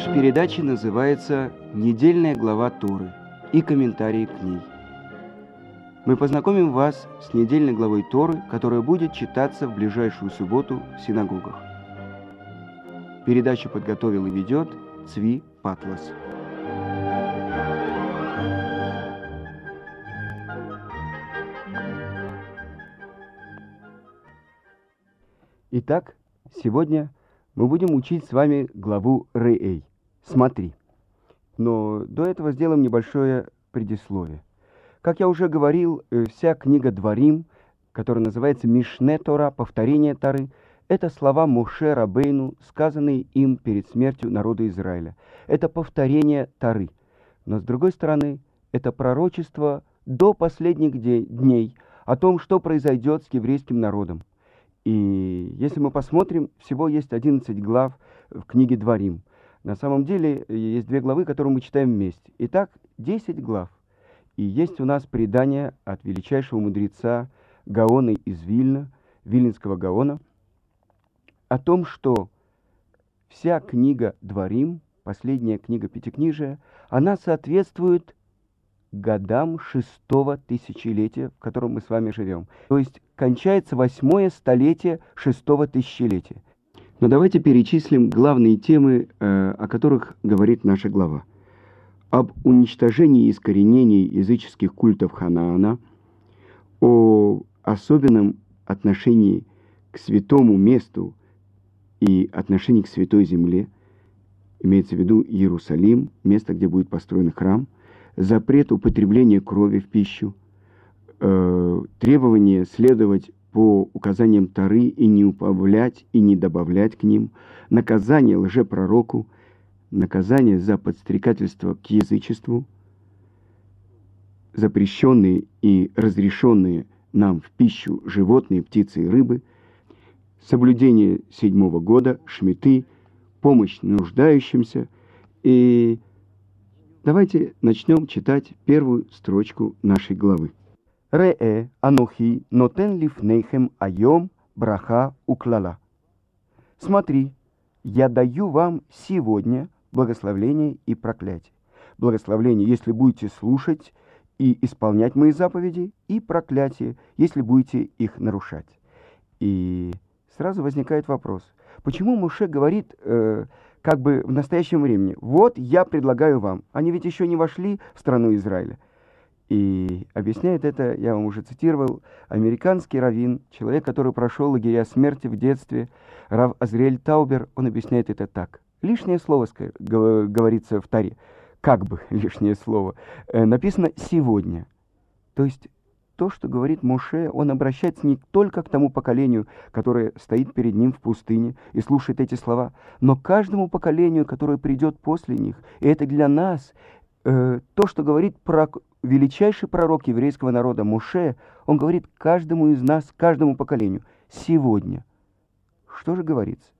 Наша передача называется «Недельная глава Торы» и комментарии к ней. Мы познакомим вас с недельной главой Торы, которая будет читаться в ближайшую субботу в синагогах. Передачу подготовил и ведет Цви Патлас. Итак, сегодня мы будем учить с вами главу Рей. Смотри. Но до этого сделаем небольшое предисловие. Как я уже говорил, э, вся книга Дворим, которая называется Мишне Тора, повторение Тары, это слова Муше Рабейну, сказанные им перед смертью народа Израиля. Это повторение Тары. Но с другой стороны, это пророчество до последних дней о том, что произойдет с еврейским народом. И если мы посмотрим, всего есть 11 глав в книге Дворим. На самом деле есть две главы, которые мы читаем вместе. Итак, 10 глав. И есть у нас предание от величайшего мудреца Гаона из Вильна, Вильнинского Гаона, о том, что вся книга Дворим, последняя книга Пятикнижия, она соответствует годам шестого тысячелетия, в котором мы с вами живем. То есть кончается восьмое столетие шестого тысячелетия. Но давайте перечислим главные темы, э, о которых говорит наша глава. Об уничтожении и искоренении языческих культов Ханаана, о особенном отношении к святому месту и отношении к святой земле, имеется в виду Иерусалим, место, где будет построен храм – запрет употребления крови в пищу, э, требование следовать по указаниям Тары и не убавлять и не добавлять к ним, наказание лжепророку, наказание за подстрекательство к язычеству, запрещенные и разрешенные нам в пищу животные, птицы и рыбы, соблюдение седьмого года, шмиты, помощь нуждающимся и Давайте начнем читать первую строчку нашей главы. Реэ анухи нотен лифнейхем айом браха уклала. Смотри, я даю вам сегодня благословление и проклятие. Благословление, если будете слушать и исполнять мои заповеди, и проклятие, если будете их нарушать. И сразу возникает вопрос, почему Муше говорит, э, как бы в настоящем времени. Вот я предлагаю вам. Они ведь еще не вошли в страну Израиля. И объясняет это, я вам уже цитировал, американский раввин, человек, который прошел лагеря смерти в детстве, Рав Азриэль Таубер, он объясняет это так. Лишнее слово говорится в Таре, как бы лишнее слово, э, написано «сегодня». То есть то, что говорит Моше, он обращается не только к тому поколению, которое стоит перед ним в пустыне и слушает эти слова, но каждому поколению, которое придет после них. И это для нас э, то, что говорит про величайший пророк еврейского народа Моше, он говорит каждому из нас, каждому поколению, сегодня. Что же говорится?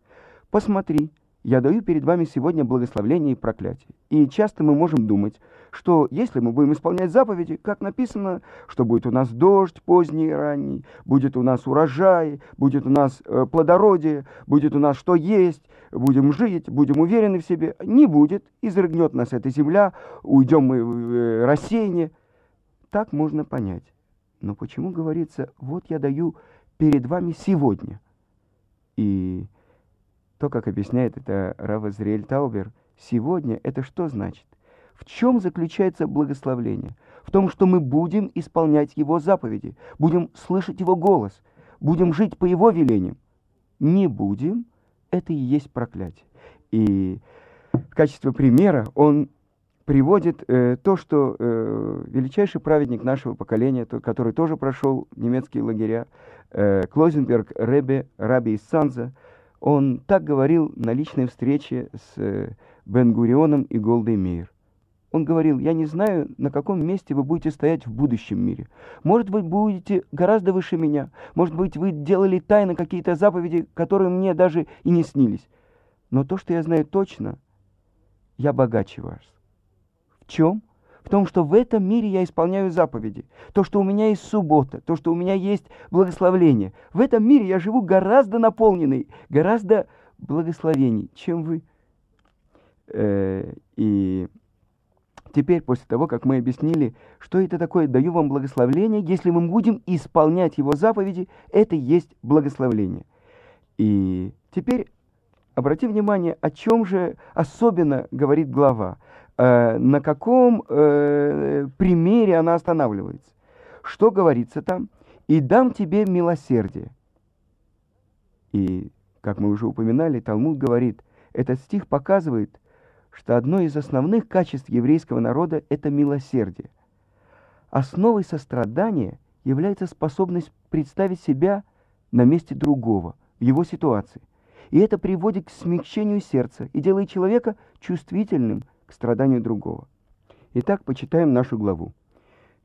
Посмотри, я даю перед вами сегодня благословление и проклятие. И часто мы можем думать, что если мы будем исполнять заповеди, как написано, что будет у нас дождь поздний и ранний, будет у нас урожай, будет у нас э, плодородие, будет у нас что есть, будем жить, будем уверены в себе. Не будет, изрыгнет нас эта земля, уйдем мы в э, рассеяние. Так можно понять. Но почему говорится, вот я даю перед вами сегодня? И то, как объясняет это Рава Зриэль Таубер, сегодня это что значит? В чем заключается благословление? В том, что мы будем исполнять Его заповеди, будем слышать Его голос, будем жить по Его велениям. Не будем, это и есть проклятие. И в качестве примера он приводит э, то, что э, величайший праведник нашего поколения, то, который тоже прошел немецкие лагеря, э, Клозенберг Ребе Раби из Санза, он так говорил на личной встрече с э, Бен-Гурионом и Голдой Мейер. Он говорил, я не знаю, на каком месте вы будете стоять в будущем мире. Может быть, будете гораздо выше меня. Может быть, вы делали тайно какие-то заповеди, которые мне даже и не снились. Но то, что я знаю точно, я богаче вас. В чем? В том, что в этом мире я исполняю заповеди, то, что у меня есть суббота, то, что у меня есть благословление. В этом мире я живу гораздо наполненный, гораздо благословений, чем вы. Э, и теперь, после того, как мы объяснили, что это такое «даю вам благословление», если мы будем исполнять его заповеди, это есть благословление. И теперь обратим внимание, о чем же особенно говорит глава, на каком э, примере она останавливается. Что говорится там? «И дам тебе милосердие». И, как мы уже упоминали, Талмуд говорит, этот стих показывает, что одно из основных качеств еврейского народа – это милосердие. Основой сострадания является способность представить себя на месте другого, в его ситуации. И это приводит к смягчению сердца и делает человека чувствительным к страданию другого. Итак, почитаем нашу главу.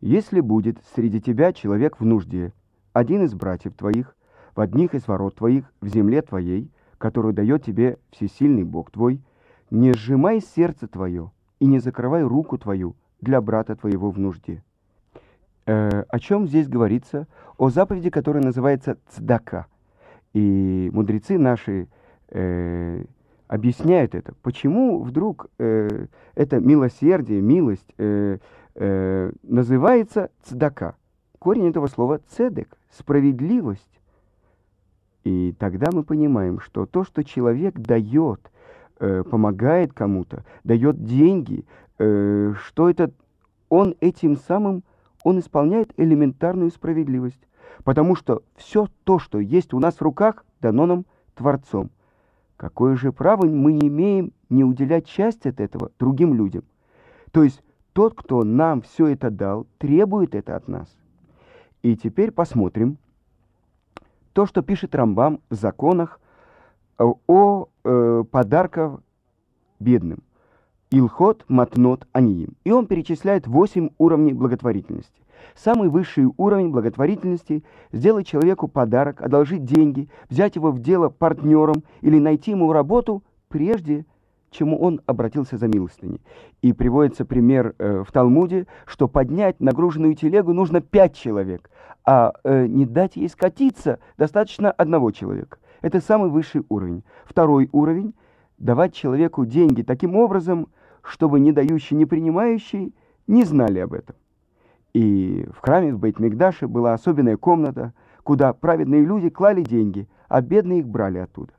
«Если будет среди тебя человек в нужде, один из братьев твоих, в одних из ворот твоих, в земле твоей, которую дает тебе всесильный Бог твой, не сжимай сердце твое и не закрывай руку твою для брата твоего в нужде. Э, о чем здесь говорится? О заповеди, которая называется цдака. И мудрецы наши э, объясняют это. Почему вдруг э, это милосердие, милость э, э, называется цдака? Корень этого слова цедек, справедливость. И тогда мы понимаем, что то, что человек дает, э, помогает кому-то, дает деньги, э, что это он этим самым он исполняет элементарную справедливость, потому что все то, что есть у нас в руках, дано нам Творцом. Какое же право мы не имеем не уделять часть от этого другим людям? То есть тот, кто нам все это дал, требует это от нас. И теперь посмотрим то, что пишет Рамбам в законах о э, подарках бедным. Илхот Матнот Аниим. И он перечисляет восемь уровней благотворительности. Самый высший уровень благотворительности – сделать человеку подарок, одолжить деньги, взять его в дело партнером или найти ему работу, прежде чему он обратился за милостыней. И приводится пример э, в Талмуде, что поднять нагруженную телегу нужно пять человек, а э, не дать ей скатиться достаточно одного человека. Это самый высший уровень. Второй уровень – давать человеку деньги таким образом, чтобы не дающий, не принимающий не знали об этом. И в храме в Бейт-Мигдаше была особенная комната, куда праведные люди клали деньги, а бедные их брали оттуда.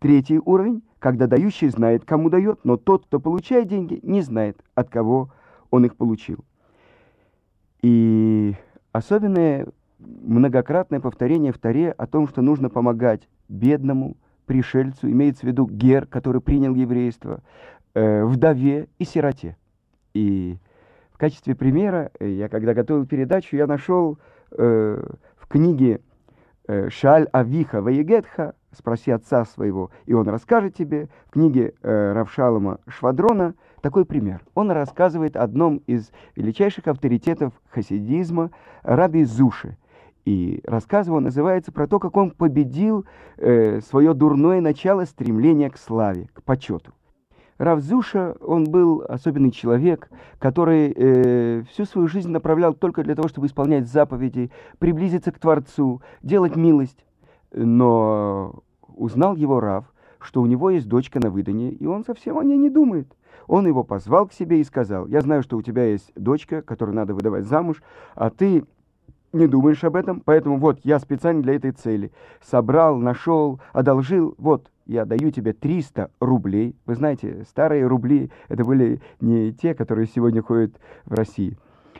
Третий уровень, когда дающий знает, кому дает, но тот, кто получает деньги, не знает, от кого он их получил. И особенное многократное повторение в Таре о том, что нужно помогать бедному, пришельцу, имеется в виду гер, который принял еврейство, э, вдове и сироте. И в качестве примера, э, я когда готовил передачу, я нашел э, в книге э, «Шаль Авиха Ваегетха» «Спроси отца своего, и он расскажет тебе» в книге э, Равшалома Швадрона такой пример. Он рассказывает о одном из величайших авторитетов хасидизма, Раби Зуши – и рассказ его называется про то, как он победил э, свое дурное начало стремления к славе, к почету. Равзуша, он был особенный человек, который э, всю свою жизнь направлял только для того, чтобы исполнять заповеди, приблизиться к Творцу, делать милость. Но узнал его Рав, что у него есть дочка на выданье, и он совсем о ней не думает. Он его позвал к себе и сказал, я знаю, что у тебя есть дочка, которую надо выдавать замуж, а ты не думаешь об этом, поэтому вот я специально для этой цели собрал, нашел, одолжил, вот я даю тебе 300 рублей. Вы знаете, старые рубли, это были не те, которые сегодня ходят в России.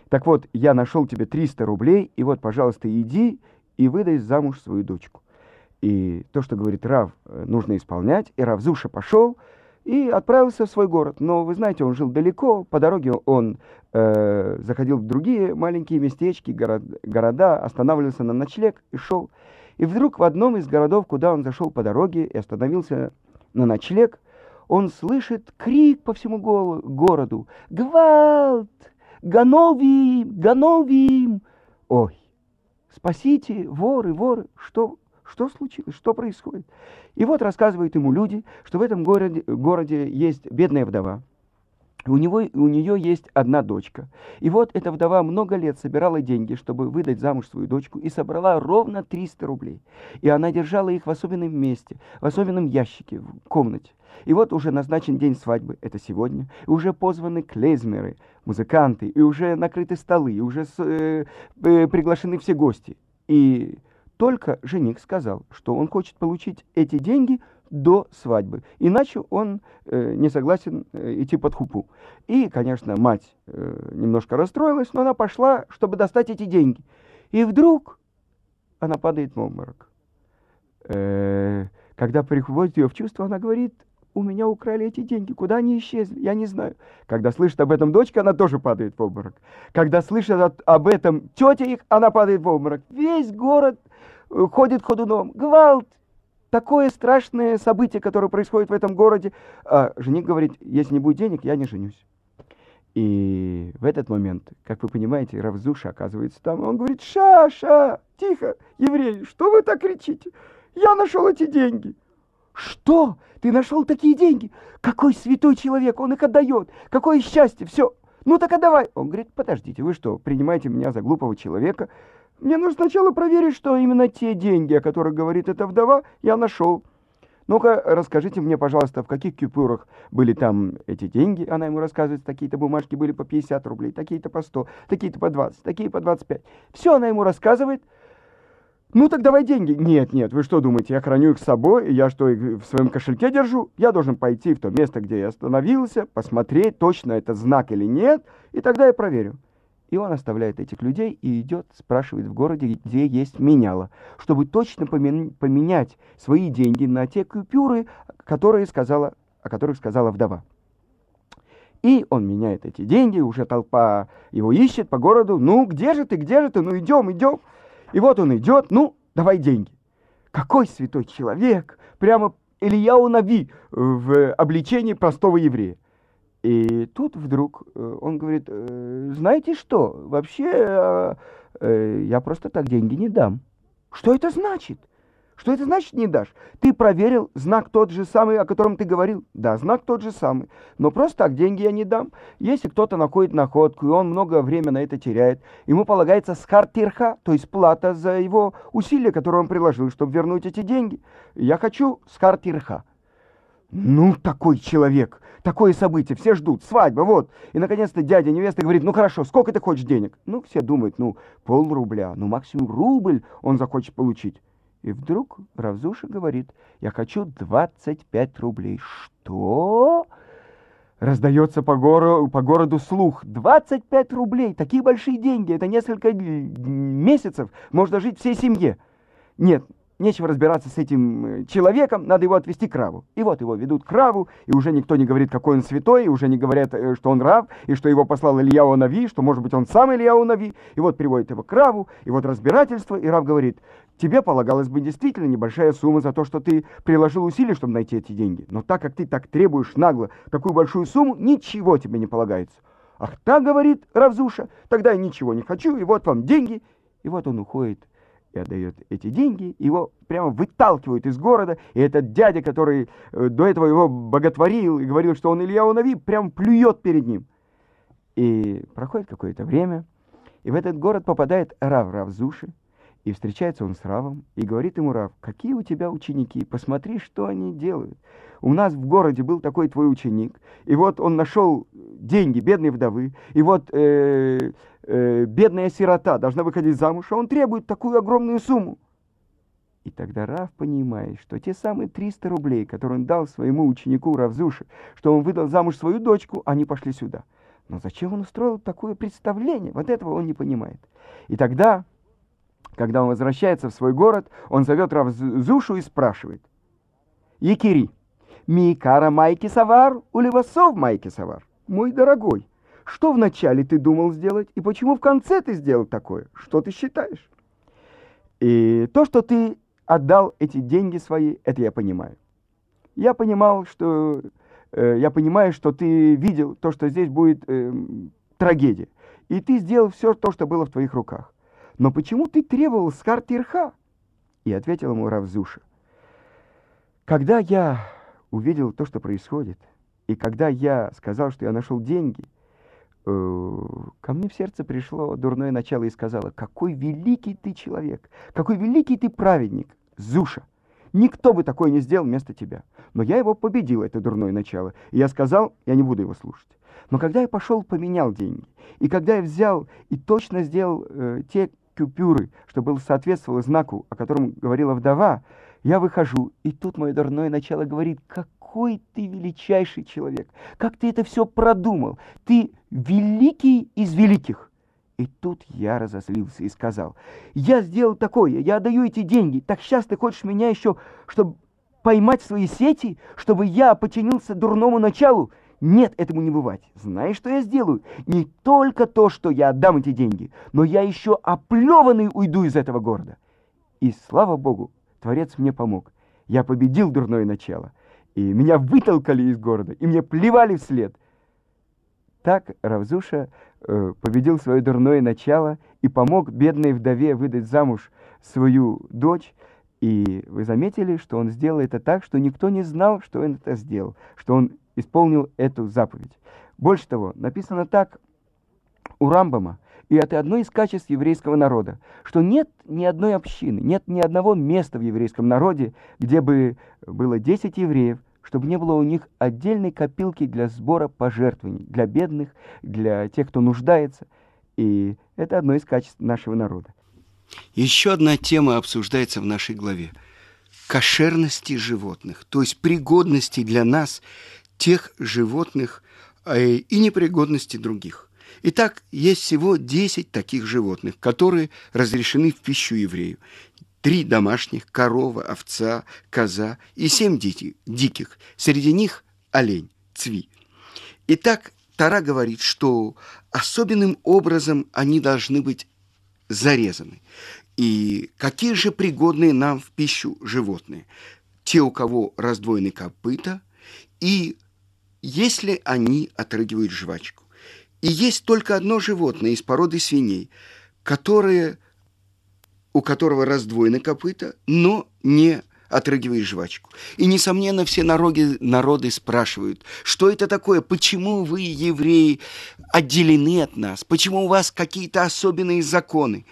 Так вот, я нашел тебе 300 рублей, и вот, пожалуйста, иди и выдай замуж свою дочку. И то, что говорит Рав, э, нужно исполнять. И Рав Зуша пошел, и отправился в свой город. Но, вы знаете, он жил далеко, по дороге он э, заходил в другие маленькие местечки, город, города, останавливался на ночлег и шел. И вдруг в одном из городов, куда он зашел по дороге и остановился на ночлег, он слышит крик по всему городу «Гвалт! Гановим! Гановим!» Ой, спасите, воры, воры, что, что случилось? Что происходит? И вот рассказывают ему люди, что в этом городе, городе есть бедная вдова, у, него, у нее есть одна дочка. И вот эта вдова много лет собирала деньги, чтобы выдать замуж свою дочку, и собрала ровно 300 рублей. И она держала их в особенном месте, в особенном ящике, в комнате. И вот уже назначен день свадьбы, это сегодня, и уже позваны клейзмеры, музыканты, и уже накрыты столы, и уже э, э, приглашены все гости. И только жених сказал, что он хочет получить эти деньги – до свадьбы. Иначе он э, не согласен э, идти под хупу. И, конечно, мать э, немножко расстроилась, но она пошла, чтобы достать эти деньги. И вдруг она падает в обморок. Э, когда приходит ее в чувство, она говорит, у меня украли эти деньги, куда они исчезли, я не знаю. Когда слышит об этом дочка, она тоже падает в обморок. Когда слышит от, об этом тетя их, она падает в обморок. Весь город э, ходит ходуном. Гвалт, такое страшное событие, которое происходит в этом городе. А жених говорит, если не будет денег, я не женюсь. И в этот момент, как вы понимаете, Равзуша оказывается там. Он говорит, ша, ша, тихо, евреи, что вы так кричите? Я нашел эти деньги. Что? Ты нашел такие деньги? Какой святой человек, он их отдает. Какое счастье, все. Ну так отдавай. Он говорит, подождите, вы что, принимаете меня за глупого человека? Мне нужно сначала проверить, что именно те деньги, о которых говорит эта вдова, я нашел. Ну-ка, расскажите мне, пожалуйста, в каких купюрах были там эти деньги? Она ему рассказывает, такие-то бумажки были по 50 рублей, такие-то по 100, такие-то по 20, такие по 25. Все она ему рассказывает. Ну так давай деньги. Нет, нет, вы что думаете, я храню их с собой, я что, их в своем кошельке держу? Я должен пойти в то место, где я остановился, посмотреть, точно это знак или нет, и тогда я проверю. И он оставляет этих людей и идет, спрашивает в городе, где есть меняло, чтобы точно поменять свои деньги на те купюры, которые сказала, о которых сказала вдова. И он меняет эти деньги, уже толпа его ищет по городу. Ну, где же ты, где же ты? Ну, идем, идем. И вот он идет, ну, давай деньги. Какой святой человек! Прямо Ильяу Нави в обличении простого еврея. И тут вдруг э, он говорит, «Э, знаете что, вообще э, я просто так деньги не дам. Что это значит? Что это значит не дашь? Ты проверил, знак тот же самый, о котором ты говорил? Да, знак тот же самый. Но просто так деньги я не дам. Если кто-то находит находку, и он много времени на это теряет, ему полагается скартирха, то есть плата за его усилия, которые он приложил, чтобы вернуть эти деньги. Я хочу скартирха. Ну, такой человек, такое событие, все ждут, свадьба, вот. И, наконец-то, дядя невеста говорит, ну, хорошо, сколько ты хочешь денег? Ну, все думают, ну, пол рубля, ну, максимум рубль он захочет получить. И вдруг Равзуша говорит, я хочу 25 рублей. Что? Раздается по, гору, по городу слух. 25 рублей, такие большие деньги, это несколько месяцев, можно жить всей семье. Нет, нечего разбираться с этим э, человеком, надо его отвести к Раву. И вот его ведут к Раву, и уже никто не говорит, какой он святой, и уже не говорят, э, что он Рав, и что его послал Ильяу Нави, что, может быть, он сам Ильяу Нави. И вот приводит его к Раву, и вот разбирательство, и Рав говорит, тебе полагалась бы действительно небольшая сумма за то, что ты приложил усилия, чтобы найти эти деньги. Но так как ты так требуешь нагло такую большую сумму, ничего тебе не полагается. Ах, так, говорит Равзуша, тогда я ничего не хочу, и вот вам деньги. И вот он уходит и отдает эти деньги, его прямо выталкивают из города, и этот дядя, который э, до этого его боготворил и говорил, что он Илья Унави, прям плюет перед ним. И проходит какое-то время, и в этот город попадает Рав Равзуши, и встречается он с Равом, и говорит ему Рав, какие у тебя ученики, посмотри, что они делают. У нас в городе был такой твой ученик, и вот он нашел деньги бедной вдовы, и вот э, э, бедная сирота должна выходить замуж, а он требует такую огромную сумму. И тогда Рав понимает, что те самые 300 рублей, которые он дал своему ученику Равзуше, что он выдал замуж свою дочку, они пошли сюда. Но зачем он устроил такое представление? Вот этого он не понимает. И тогда, когда он возвращается в свой город, он зовет Равзушу и спрашивает. Якири, Микара майки савар, улевасов майки савар. Мой дорогой, что вначале ты думал сделать, и почему в конце ты сделал такое? Что ты считаешь? И то, что ты отдал эти деньги свои, это я понимаю. Я понимал, что э, я понимаю, что ты видел то, что здесь будет э, трагедия. И ты сделал все то, что было в твоих руках. Но почему ты требовал с карты Ирха? И ответил ему Равзуша. Когда я увидел то, что происходит, И когда я сказал, что я нашел деньги, э, ко мне в сердце пришло дурное начало и сказала, какой великий ты человек, какой великий ты праведник, Зуша. Никто бы такое не сделал вместо тебя. Но я его победил, это дурное начало. И я сказал, я не буду его слушать. Но когда я пошел, поменял деньги. И когда я взял и точно сделал э, те купюры, что было соответствовало знаку, о котором говорила вдова, я выхожу, и тут мое дурное начало говорит, какой ты величайший человек, как ты это все продумал, ты великий из великих. И тут я разозлился и сказал, я сделал такое, я отдаю эти деньги, так сейчас ты хочешь меня еще, чтобы поймать свои сети, чтобы я подчинился дурному началу? Нет, этому не бывать. Знаешь, что я сделаю? Не только то, что я отдам эти деньги, но я еще оплеванный уйду из этого города. И слава Богу, Творец мне помог. Я победил дурное начало. И меня вытолкали из города, и мне плевали вслед. Так Равзуша э, победил свое дурное начало и помог бедной вдове выдать замуж свою дочь. И вы заметили, что он сделал это так, что никто не знал, что он это сделал, что он исполнил эту заповедь. Больше того, написано так у Рамбама, и это одно из качеств еврейского народа, что нет ни одной общины, нет ни одного места в еврейском народе, где бы было 10 евреев, чтобы не было у них отдельной копилки для сбора пожертвований, для бедных, для тех, кто нуждается. И это одно из качеств нашего народа. Еще одна тема обсуждается в нашей главе. Кошерности животных, то есть пригодности для нас тех животных э, и непригодности других. Итак, есть всего 10 таких животных, которые разрешены в пищу еврею. Три домашних, корова, овца, коза и семь диких, диких. Среди них олень, цви. Итак, Тара говорит, что особенным образом они должны быть зарезаны. И какие же пригодные нам в пищу животные? Те, у кого раздвоены копыта, и если они отрыгивают жвачку. И есть только одно животное из породы свиней, которое, у которого раздвоены копыта, но не отрыгивает жвачку. И, несомненно, все народы, народы спрашивают, что это такое, почему вы, евреи, отделены от нас, почему у вас какие-то особенные законы.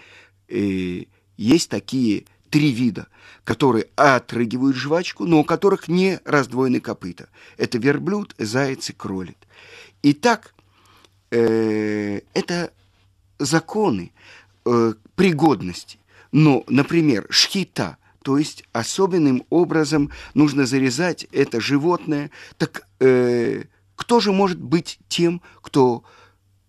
И есть такие три вида, которые отрыгивают жвачку, но у которых не раздвоены копыта. Это верблюд, заяц и кролик. Итак, э, это законы э, пригодности. Но, например, шхита, то есть особенным образом нужно зарезать это животное, так э, кто же может быть тем, кто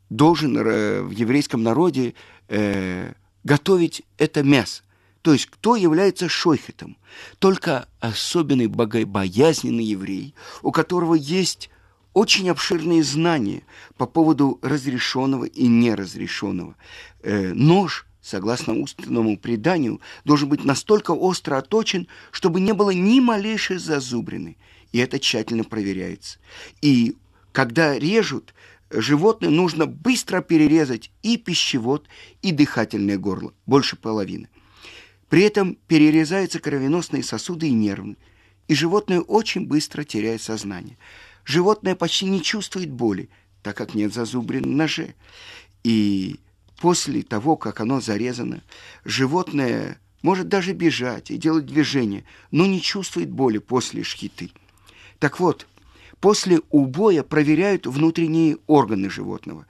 должен э, в еврейском народе э, готовить это мясо? То есть кто является шойхетом? Только особенный богобоязненный еврей, у которого есть очень обширные знания по поводу разрешенного и неразрешенного. Э, нож, согласно устному преданию, должен быть настолько остро оточен, чтобы не было ни малейшей зазубрины. И это тщательно проверяется. И когда режут, животное нужно быстро перерезать и пищевод, и дыхательное горло, больше половины. При этом перерезаются кровеносные сосуды и нервы, и животное очень быстро теряет сознание – животное почти не чувствует боли, так как нет зазубрин в ноже. И после того, как оно зарезано, животное может даже бежать и делать движение, но не чувствует боли после шхиты. Так вот, после убоя проверяют внутренние органы животного.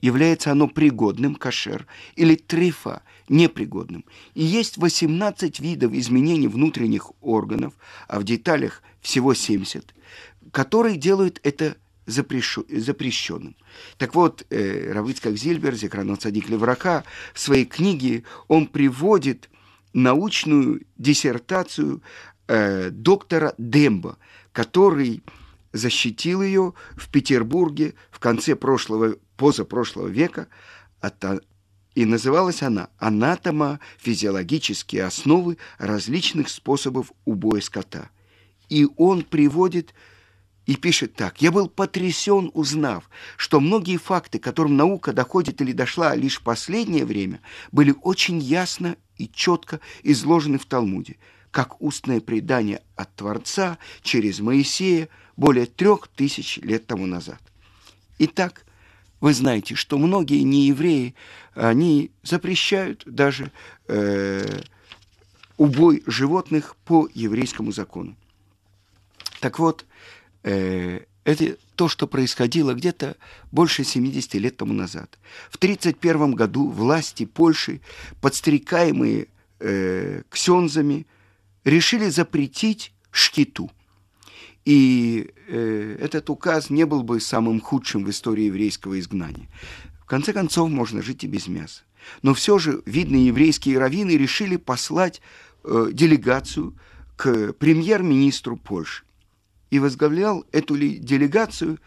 Является оно пригодным, кошер, или трифа, непригодным. И есть 18 видов изменений внутренних органов, а в деталях всего 70, которые делают это запрещенным. Так вот, э, Равицкак Зильбер, Зекранот Садик Леврака, в своей книге он приводит научную диссертацию э, доктора Демба, который защитил ее в Петербурге в конце прошлого, позапрошлого века от, и называлась она «Анатомо-физиологические основы различных способов убоя скота». И он приводит и пишет так. «Я был потрясен, узнав, что многие факты, которым наука доходит или дошла лишь в последнее время, были очень ясно и четко изложены в Талмуде. как устное предание от Творца через Моисея более трех тысяч лет тому назад. Итак, вы знаете, что многие неевреи, они запрещают даже э, убой животных по еврейскому закону. Так вот, э, это то, что происходило где-то больше 70 лет тому назад. В 1931 году власти Польши, подстрекаемые э, ксензами, решили запретить шкиту. И э, этот указ не был бы самым худшим в истории еврейского изгнания. В конце концов, можно жить и без мяса. Но все же видные еврейские раввины решили послать э, делегацию к премьер-министру Польши. И возглавлял эту ли делегацию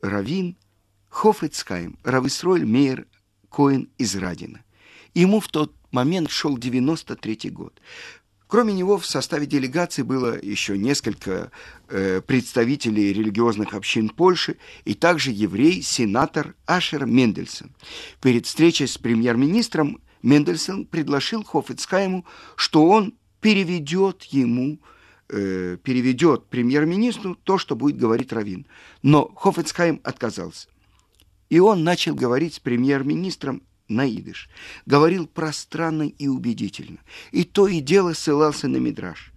раввин Хофецкайм, Рависроль Мейер Коэн из Радина. Ему в тот момент шел 93 год. Кроме него в составе делегации было еще несколько э, представителей религиозных общин Польши и также еврей, сенатор Ашер Мендельсон. Перед встречей с премьер-министром Мендельсон предложил Хофицкайму, что он переведет ему, э, переведет премьер-министру то, что будет говорить Равин. Но Хофицкайм отказался. И он начал говорить с премьер-министром на идыш. Говорил пространно и убедительно. И то и дело ссылался на Мидраш.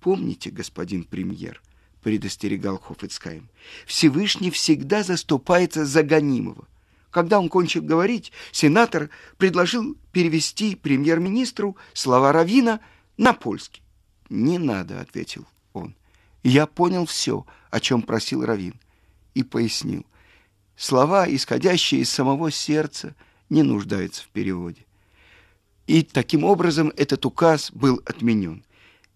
«Помните, господин премьер», — предостерегал Хофицкайм, «Всевышний всегда заступается за гонимого». Когда он кончил говорить, сенатор предложил перевести премьер-министру слова Равина на польский. «Не надо», — ответил он. «Я понял все, о чем просил Равин». И пояснил — Слова, исходящие из самого сердца, не нуждаются в переводе. И таким образом этот указ был отменен.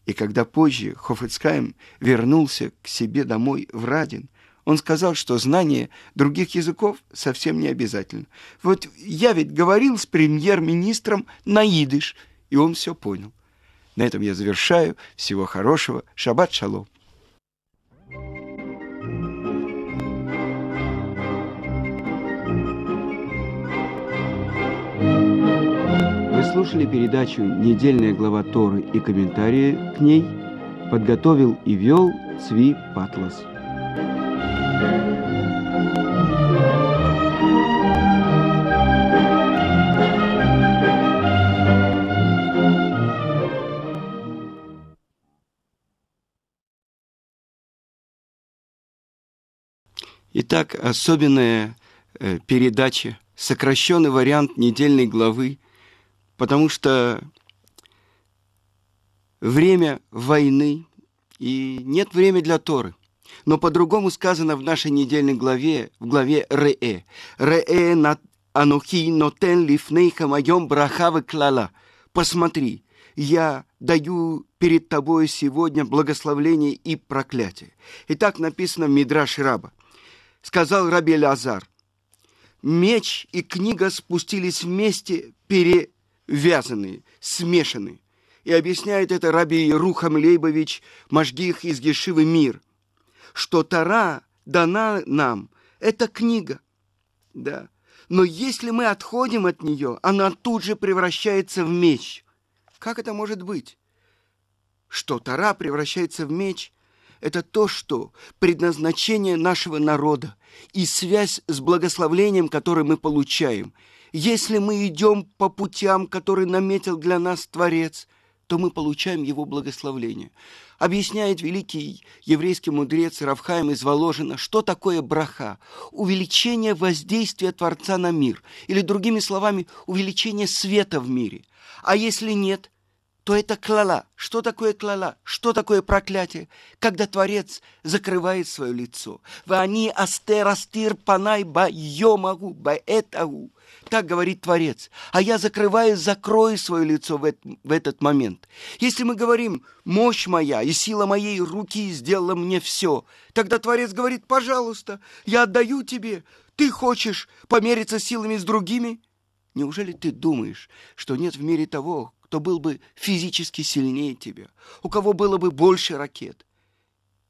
И когда позже Хофицкайм вернулся к себе домой в Радин, он сказал, что знание других языков совсем не обязательно. Вот я ведь говорил с премьер-министром на идыш, и он все понял. На этом я завершаю. Всего хорошего. Шаббат шалом. слушали передачу «Недельная глава Торы» и комментарии к ней. Подготовил и вел Цви Патлас. Итак, особенная э, передача, сокращенный вариант недельной главы потому что время войны и нет времени для Торы. Но по-другому сказано в нашей недельной главе, в главе Ре. Ре на анухи нотен лифнейха моем брахавы клала. Посмотри, я даю перед тобой сегодня благословление и проклятие. И так написано в Мидраш Раба. Сказал Раби Лазар, меч и книга спустились вместе пере вязаные, смешанные. И объясняет это Раби Рухам Лейбович Можгих из Гешивы Мир, что Тара дана нам, это книга, да. Но если мы отходим от нее, она тут же превращается в меч. Как это может быть? Что Тара превращается в меч – это то, что предназначение нашего народа и связь с благословлением, которое мы получаем – если мы идем по путям, которые наметил для нас Творец, то мы получаем его благословление. Объясняет великий еврейский мудрец Равхаим из Воложина, что такое браха. Увеличение воздействия Творца на мир. Или, другими словами, увеличение света в мире. А если нет, то это клала. Что такое клала? Что такое проклятие? Когда Творец закрывает свое лицо. Вани астерастир панай ба йомагу ба этагу. Так говорит Творец. А я закрываю, закрою свое лицо в, этот, в этот момент. Если мы говорим, мощь моя и сила моей руки сделала мне все, тогда Творец говорит, пожалуйста, я отдаю тебе. Ты хочешь помериться силами с другими? Неужели ты думаешь, что нет в мире того, кто был бы физически сильнее тебя, у кого было бы больше ракет?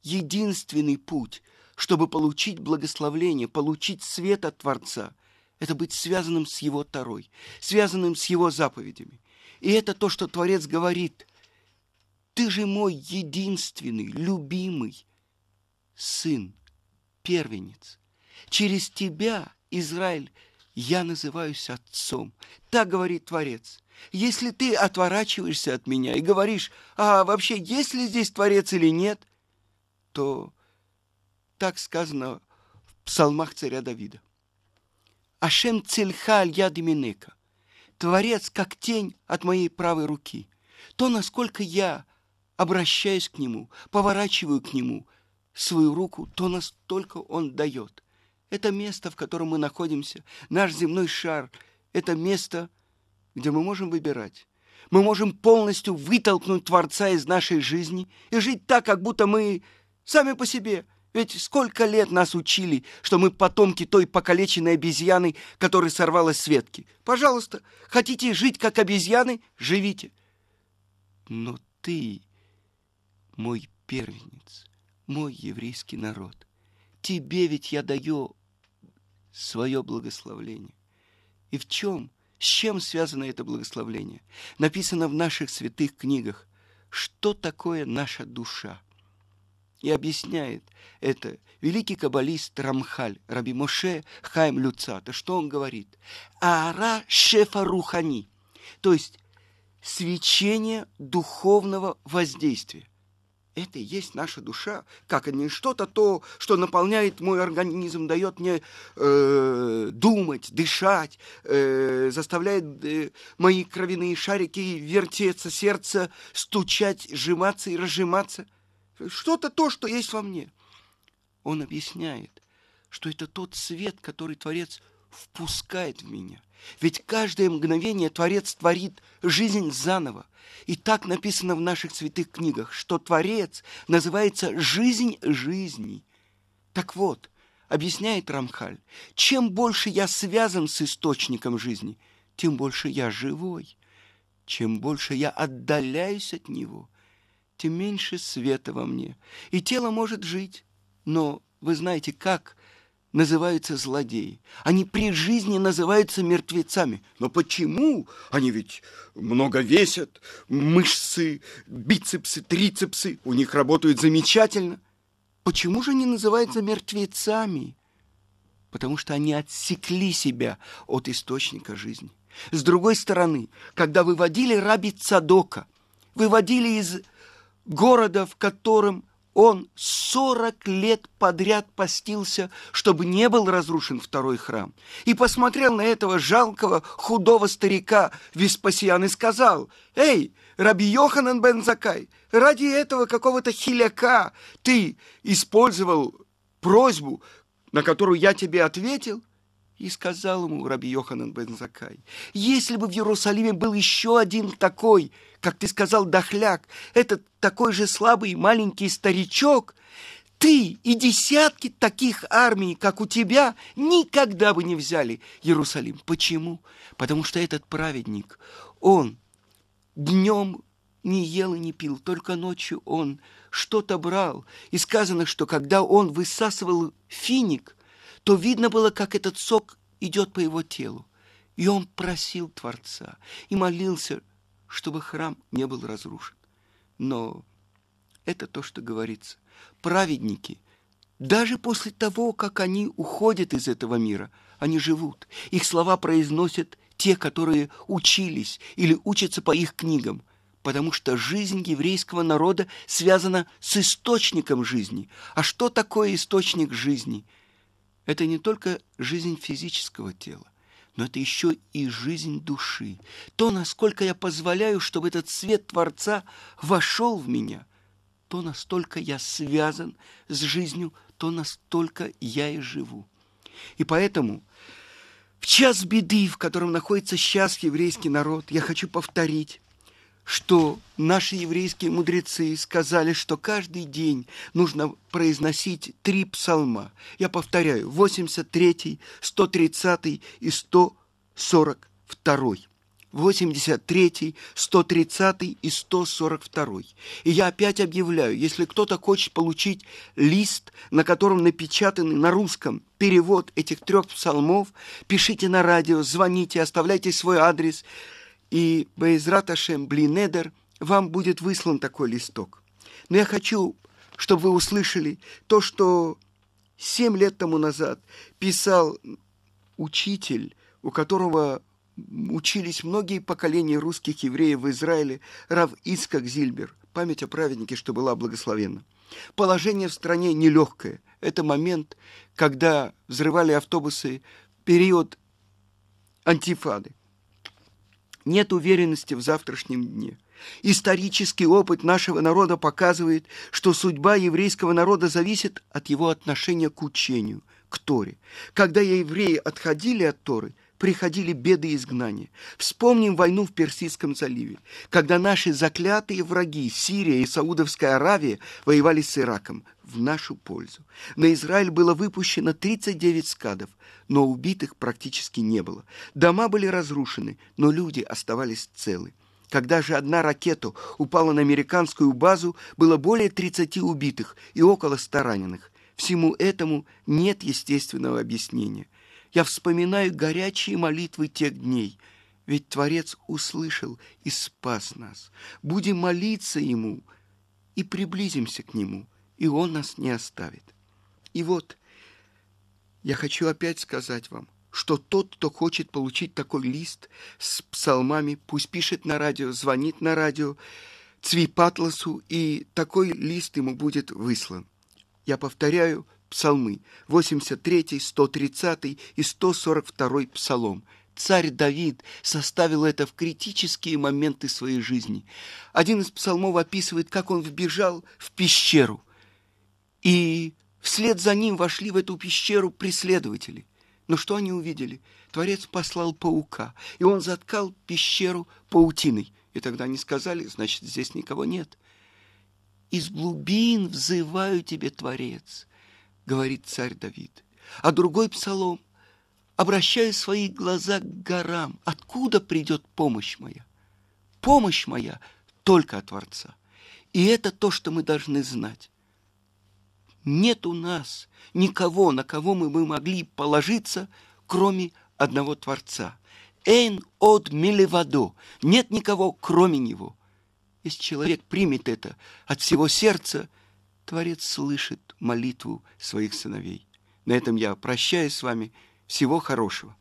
Единственный путь, чтобы получить благословление, получить свет от Творца – это быть связанным с Его Тарой, связанным с Его заповедями. И это то, что Творец говорит. Ты же мой единственный, любимый сын, первенец. Через тебя, Израиль, я называюсь отцом. Так говорит Творец. Если ты отворачиваешься от меня и говоришь, а вообще есть ли здесь Творец или нет, то так сказано в псалмах царя Давида. Ашем цельха аль ядиминека. Творец, как тень от моей правой руки. То, насколько я обращаюсь к Нему, поворачиваю к Нему свою руку, то настолько Он дает. Это место, в котором мы находимся, наш земной шар, это место, где мы можем выбирать. Мы можем полностью вытолкнуть Творца из нашей жизни и жить так, как будто мы сами по себе. Ведь сколько лет нас учили, что мы потомки той покалеченной обезьяны, которая сорвалась с ветки. Пожалуйста, хотите жить как обезьяны – живите. Но ты, мой первенец, мой еврейский народ, тебе ведь я даю свое благословление. И в чем, с чем связано это благословление? Написано в наших святых книгах, что такое наша душа. И объясняет это великий каббалист Рамхаль, Раби Моше Хайм Люцата. Что он говорит? Ара шефа рухани, то есть свечение духовного воздействия. Это и есть наша душа, как не что-то то, что наполняет мой организм, дает мне э, думать, дышать, э, заставляет э, мои кровяные шарики вертеться, сердце стучать, сжиматься и разжиматься. Что-то то, что есть во мне. Он объясняет, что это тот свет, который Творец впускает в меня. Ведь каждое мгновение Творец творит жизнь заново. И так написано в наших святых книгах, что Творец называется «жизнь жизней». Так вот, объясняет Рамхаль, чем больше я связан с источником жизни, тем больше я живой. Чем больше я отдаляюсь от него, тем меньше света во мне. И тело может жить, но вы знаете, как называются злодеи. Они при жизни называются мертвецами. Но почему? Они ведь много весят, мышцы, бицепсы, трицепсы, у них работают замечательно. Почему же они называются мертвецами? Потому что они отсекли себя от источника жизни. С другой стороны, когда выводили раби Цадока, выводили из города, в котором он сорок лет подряд постился, чтобы не был разрушен второй храм. И посмотрел на этого жалкого, худого старика Веспасиан и сказал, «Эй, Раби Йоханан бен Закай, ради этого какого-то хиляка ты использовал просьбу, на которую я тебе ответил?» И сказал ему Раби Йоханан бен Закай, «Если бы в Иерусалиме был еще один такой, как ты сказал, дохляк, этот такой же слабый маленький старичок, ты и десятки таких армий, как у тебя, никогда бы не взяли Иерусалим. Почему? Потому что этот праведник, он днем не ел и не пил, только ночью он что-то брал. И сказано, что когда он высасывал финик, то видно было, как этот сок идет по его телу. И он просил Творца и молился, чтобы храм не был разрушен. Но это то, что говорится. Праведники, даже после того, как они уходят из этого мира, они живут. Их слова произносят те, которые учились или учатся по их книгам, потому что жизнь еврейского народа связана с источником жизни. А что такое источник жизни? Это не только жизнь физического тела, но это еще и жизнь души. То, насколько я позволяю, чтобы этот свет Творца вошел в меня, то настолько я связан с жизнью, то настолько я и живу. И поэтому в час беды, в котором находится сейчас еврейский народ, я хочу повторить, что наши еврейские мудрецы сказали, что каждый день нужно произносить три псалма. Я повторяю, 83, 130 и 142. 83, 130 и 142. И я опять объявляю, если кто-то хочет получить лист, на котором напечатанный на русском перевод этих трех псалмов, пишите на радио, звоните, оставляйте свой адрес – И Бейзрат Ашем Блинедер вам будет выслан такой листок. Но я хочу, чтобы вы услышали то, что семь лет тому назад писал учитель, у которого учились многие поколения русских евреев в Израиле, Рав Искак Зильбер, память о праведнике, что была благословенна. Положение в стране нелегкое. Это момент, когда взрывали автобусы, период антифады. Нет уверенности в завтрашнем дне. Исторический опыт нашего народа показывает, что судьба еврейского народа зависит от его отношения к учению, к Торе. Когда евреи отходили от Торы, приходили беды и изгнания. Вспомним войну в Персидском заливе, когда наши заклятые враги Сирия и Саудовская Аравия воевали с Ираком в нашу пользу. На Израиль было выпущено 39 скадов, но убитых практически не было. Дома были разрушены, но люди оставались целы. Когда же одна ракета упала на американскую базу, было более 30 убитых и около 100 раненых. Всему этому нет естественного объяснения – я вспоминаю горячие молитвы тех дней, ведь Творец услышал и спас нас. Будем молиться Ему и приблизимся к Нему, и Он нас не оставит. И вот я хочу опять сказать вам, что тот, кто хочет получить такой лист с псалмами, пусть пишет на радио, звонит на радио, Цвипатласу, и такой лист ему будет выслан. Я повторяю, псалмы, 83, 130 и 142 псалом. Царь Давид составил это в критические моменты своей жизни. Один из псалмов описывает, как он вбежал в пещеру, и вслед за ним вошли в эту пещеру преследователи. Но что они увидели? Творец послал паука, и он заткал пещеру паутиной. И тогда они сказали, значит, здесь никого нет. Из глубин взываю тебе, Творец говорит царь Давид. А другой псалом «Обращаю свои глаза к горам, откуда придет помощь моя?» Помощь моя только от Творца. И это то, что мы должны знать. Нет у нас никого, на кого мы бы могли положиться, кроме одного Творца. Эйн от милевадо. Нет никого, кроме Него. Если человек примет это от всего сердца – Творец слышит молитву своих сыновей. На этом я прощаюсь с вами. Всего хорошего.